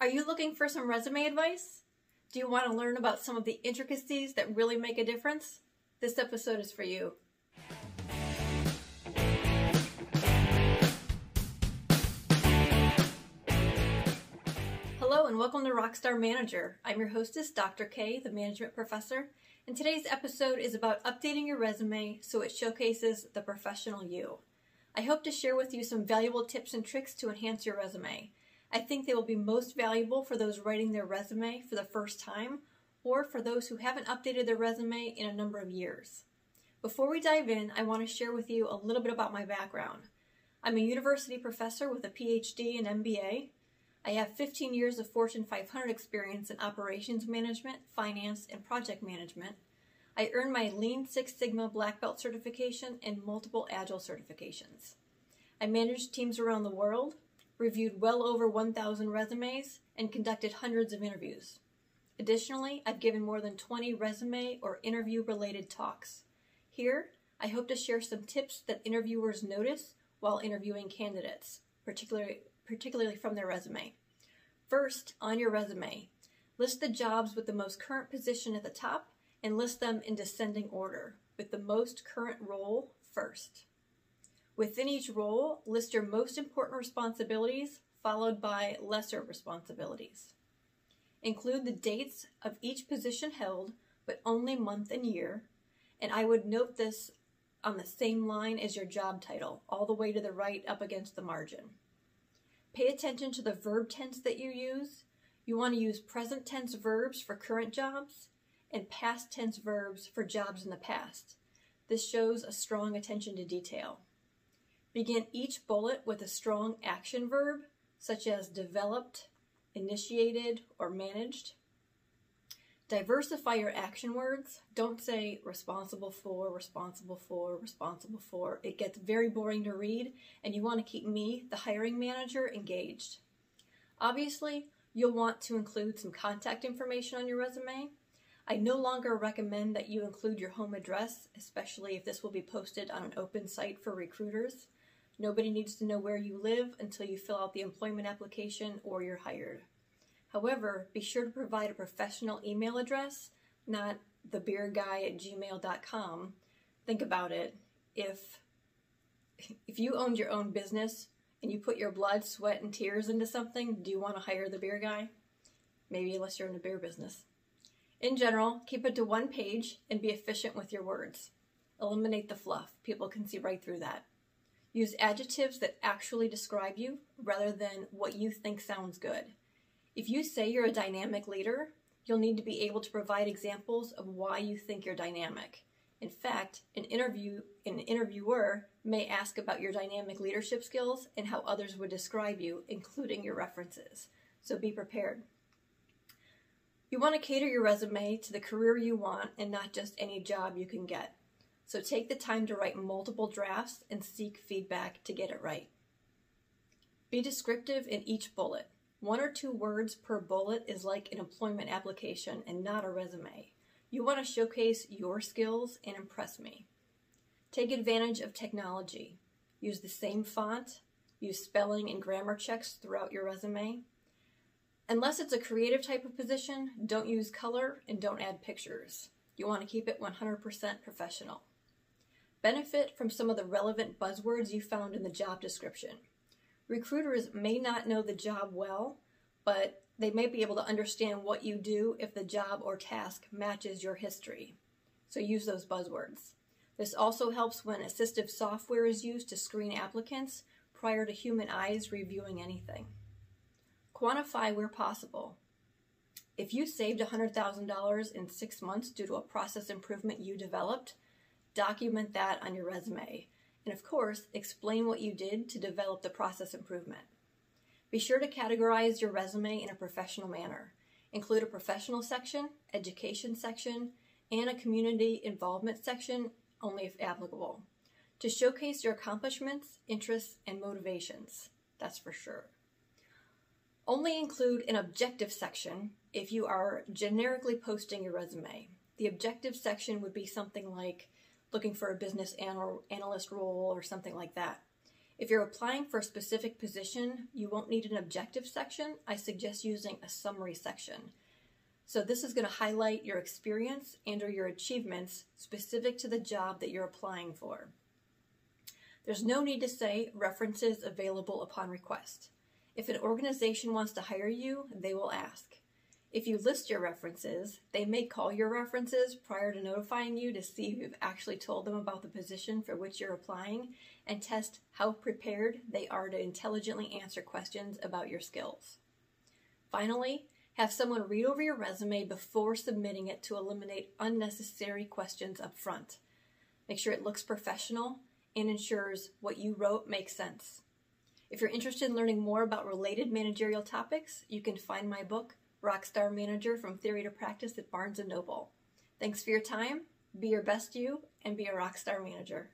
Are you looking for some resume advice? Do you want to learn about some of the intricacies that really make a difference? This episode is for you. Hello and welcome to Rockstar Manager. I'm your hostess, Dr. K, the management professor, and today's episode is about updating your resume so it showcases the professional you. I hope to share with you some valuable tips and tricks to enhance your resume. I think they will be most valuable for those writing their resume for the first time or for those who haven't updated their resume in a number of years. Before we dive in, I want to share with you a little bit about my background. I'm a university professor with a PhD and MBA. I have 15 years of Fortune 500 experience in operations management, finance, and project management. I earned my Lean Six Sigma Black Belt certification and multiple Agile certifications. I managed teams around the world, reviewed well over 1,000 resumes, and conducted hundreds of interviews. Additionally, I've given more than 20 resume or interview related talks. Here, I hope to share some tips that interviewers notice while interviewing candidates, particularly, particularly from their resume. First, on your resume, list the jobs with the most current position at the top and list them in descending order, with the most current role first. Within each role, list your most important responsibilities, followed by lesser responsibilities. Include the dates of each position held, but only month and year, and I would note this on the same line as your job title, all the way to the right up against the margin. Pay attention to the verb tense that you use. You want to use present tense verbs for current jobs and past tense verbs for jobs in the past. This shows a strong attention to detail. Begin each bullet with a strong action verb, such as developed, initiated, or managed. Diversify your action words. Don't say responsible for, responsible for, responsible for. It gets very boring to read, and you want to keep me, the hiring manager, engaged. Obviously, you'll want to include some contact information on your resume. I no longer recommend that you include your home address, especially if this will be posted on an open site for recruiters. Nobody needs to know where you live until you fill out the employment application or you're hired. However, be sure to provide a professional email address, not thebeerguy at gmail.com. Think about it. If if you owned your own business and you put your blood, sweat, and tears into something, do you want to hire the beer guy? Maybe unless you're in a beer business. In general, keep it to one page and be efficient with your words. Eliminate the fluff. People can see right through that. Use adjectives that actually describe you rather than what you think sounds good. If you say you're a dynamic leader, you'll need to be able to provide examples of why you think you're dynamic. In fact, an interview an interviewer may ask about your dynamic leadership skills and how others would describe you, including your references. So be prepared. You want to cater your resume to the career you want and not just any job you can get. So take the time to write multiple drafts and seek feedback to get it right. Be descriptive in each bullet. One or two words per bullet is like an employment application and not a resume. You want to showcase your skills and impress me. Take advantage of technology. Use the same font. Use spelling and grammar checks throughout your resume. Unless it's a creative type of position, don't use color and don't add pictures. You want to keep it 100% professional. Benefit from some of the relevant buzzwords you found in the job description. Recruiters may not know the job well, but they may be able to understand what you do if the job or task matches your history. So use those buzzwords. This also helps when assistive software is used to screen applicants prior to human eyes reviewing anything. Quantify where possible. If you saved $100,000 in six months due to a process improvement you developed, document that on your resume. And of course, explain what you did to develop the process improvement. Be sure to categorize your resume in a professional manner. Include a professional section, education section, and a community involvement section, only if applicable, to showcase your accomplishments, interests, and motivations. That's for sure. Only include an objective section if you are generically posting your resume. The objective section would be something like looking for a business anal- analyst role or something like that. If you're applying for a specific position, you won't need an objective section. I suggest using a summary section. So this is going to highlight your experience and or your achievements specific to the job that you're applying for. There's no need to say references available upon request. If an organization wants to hire you, they will ask. If you list your references, they may call your references prior to notifying you to see if you've actually told them about the position for which you're applying and test how prepared they are to intelligently answer questions about your skills. Finally, have someone read over your resume before submitting it to eliminate unnecessary questions up front. Make sure it looks professional and ensures what you wrote makes sense. If you're interested in learning more about related managerial topics, you can find my book, Rockstar Manager from Theory to Practice at Barnes & Noble. Thanks for your time. Be your best you and be a rockstar manager.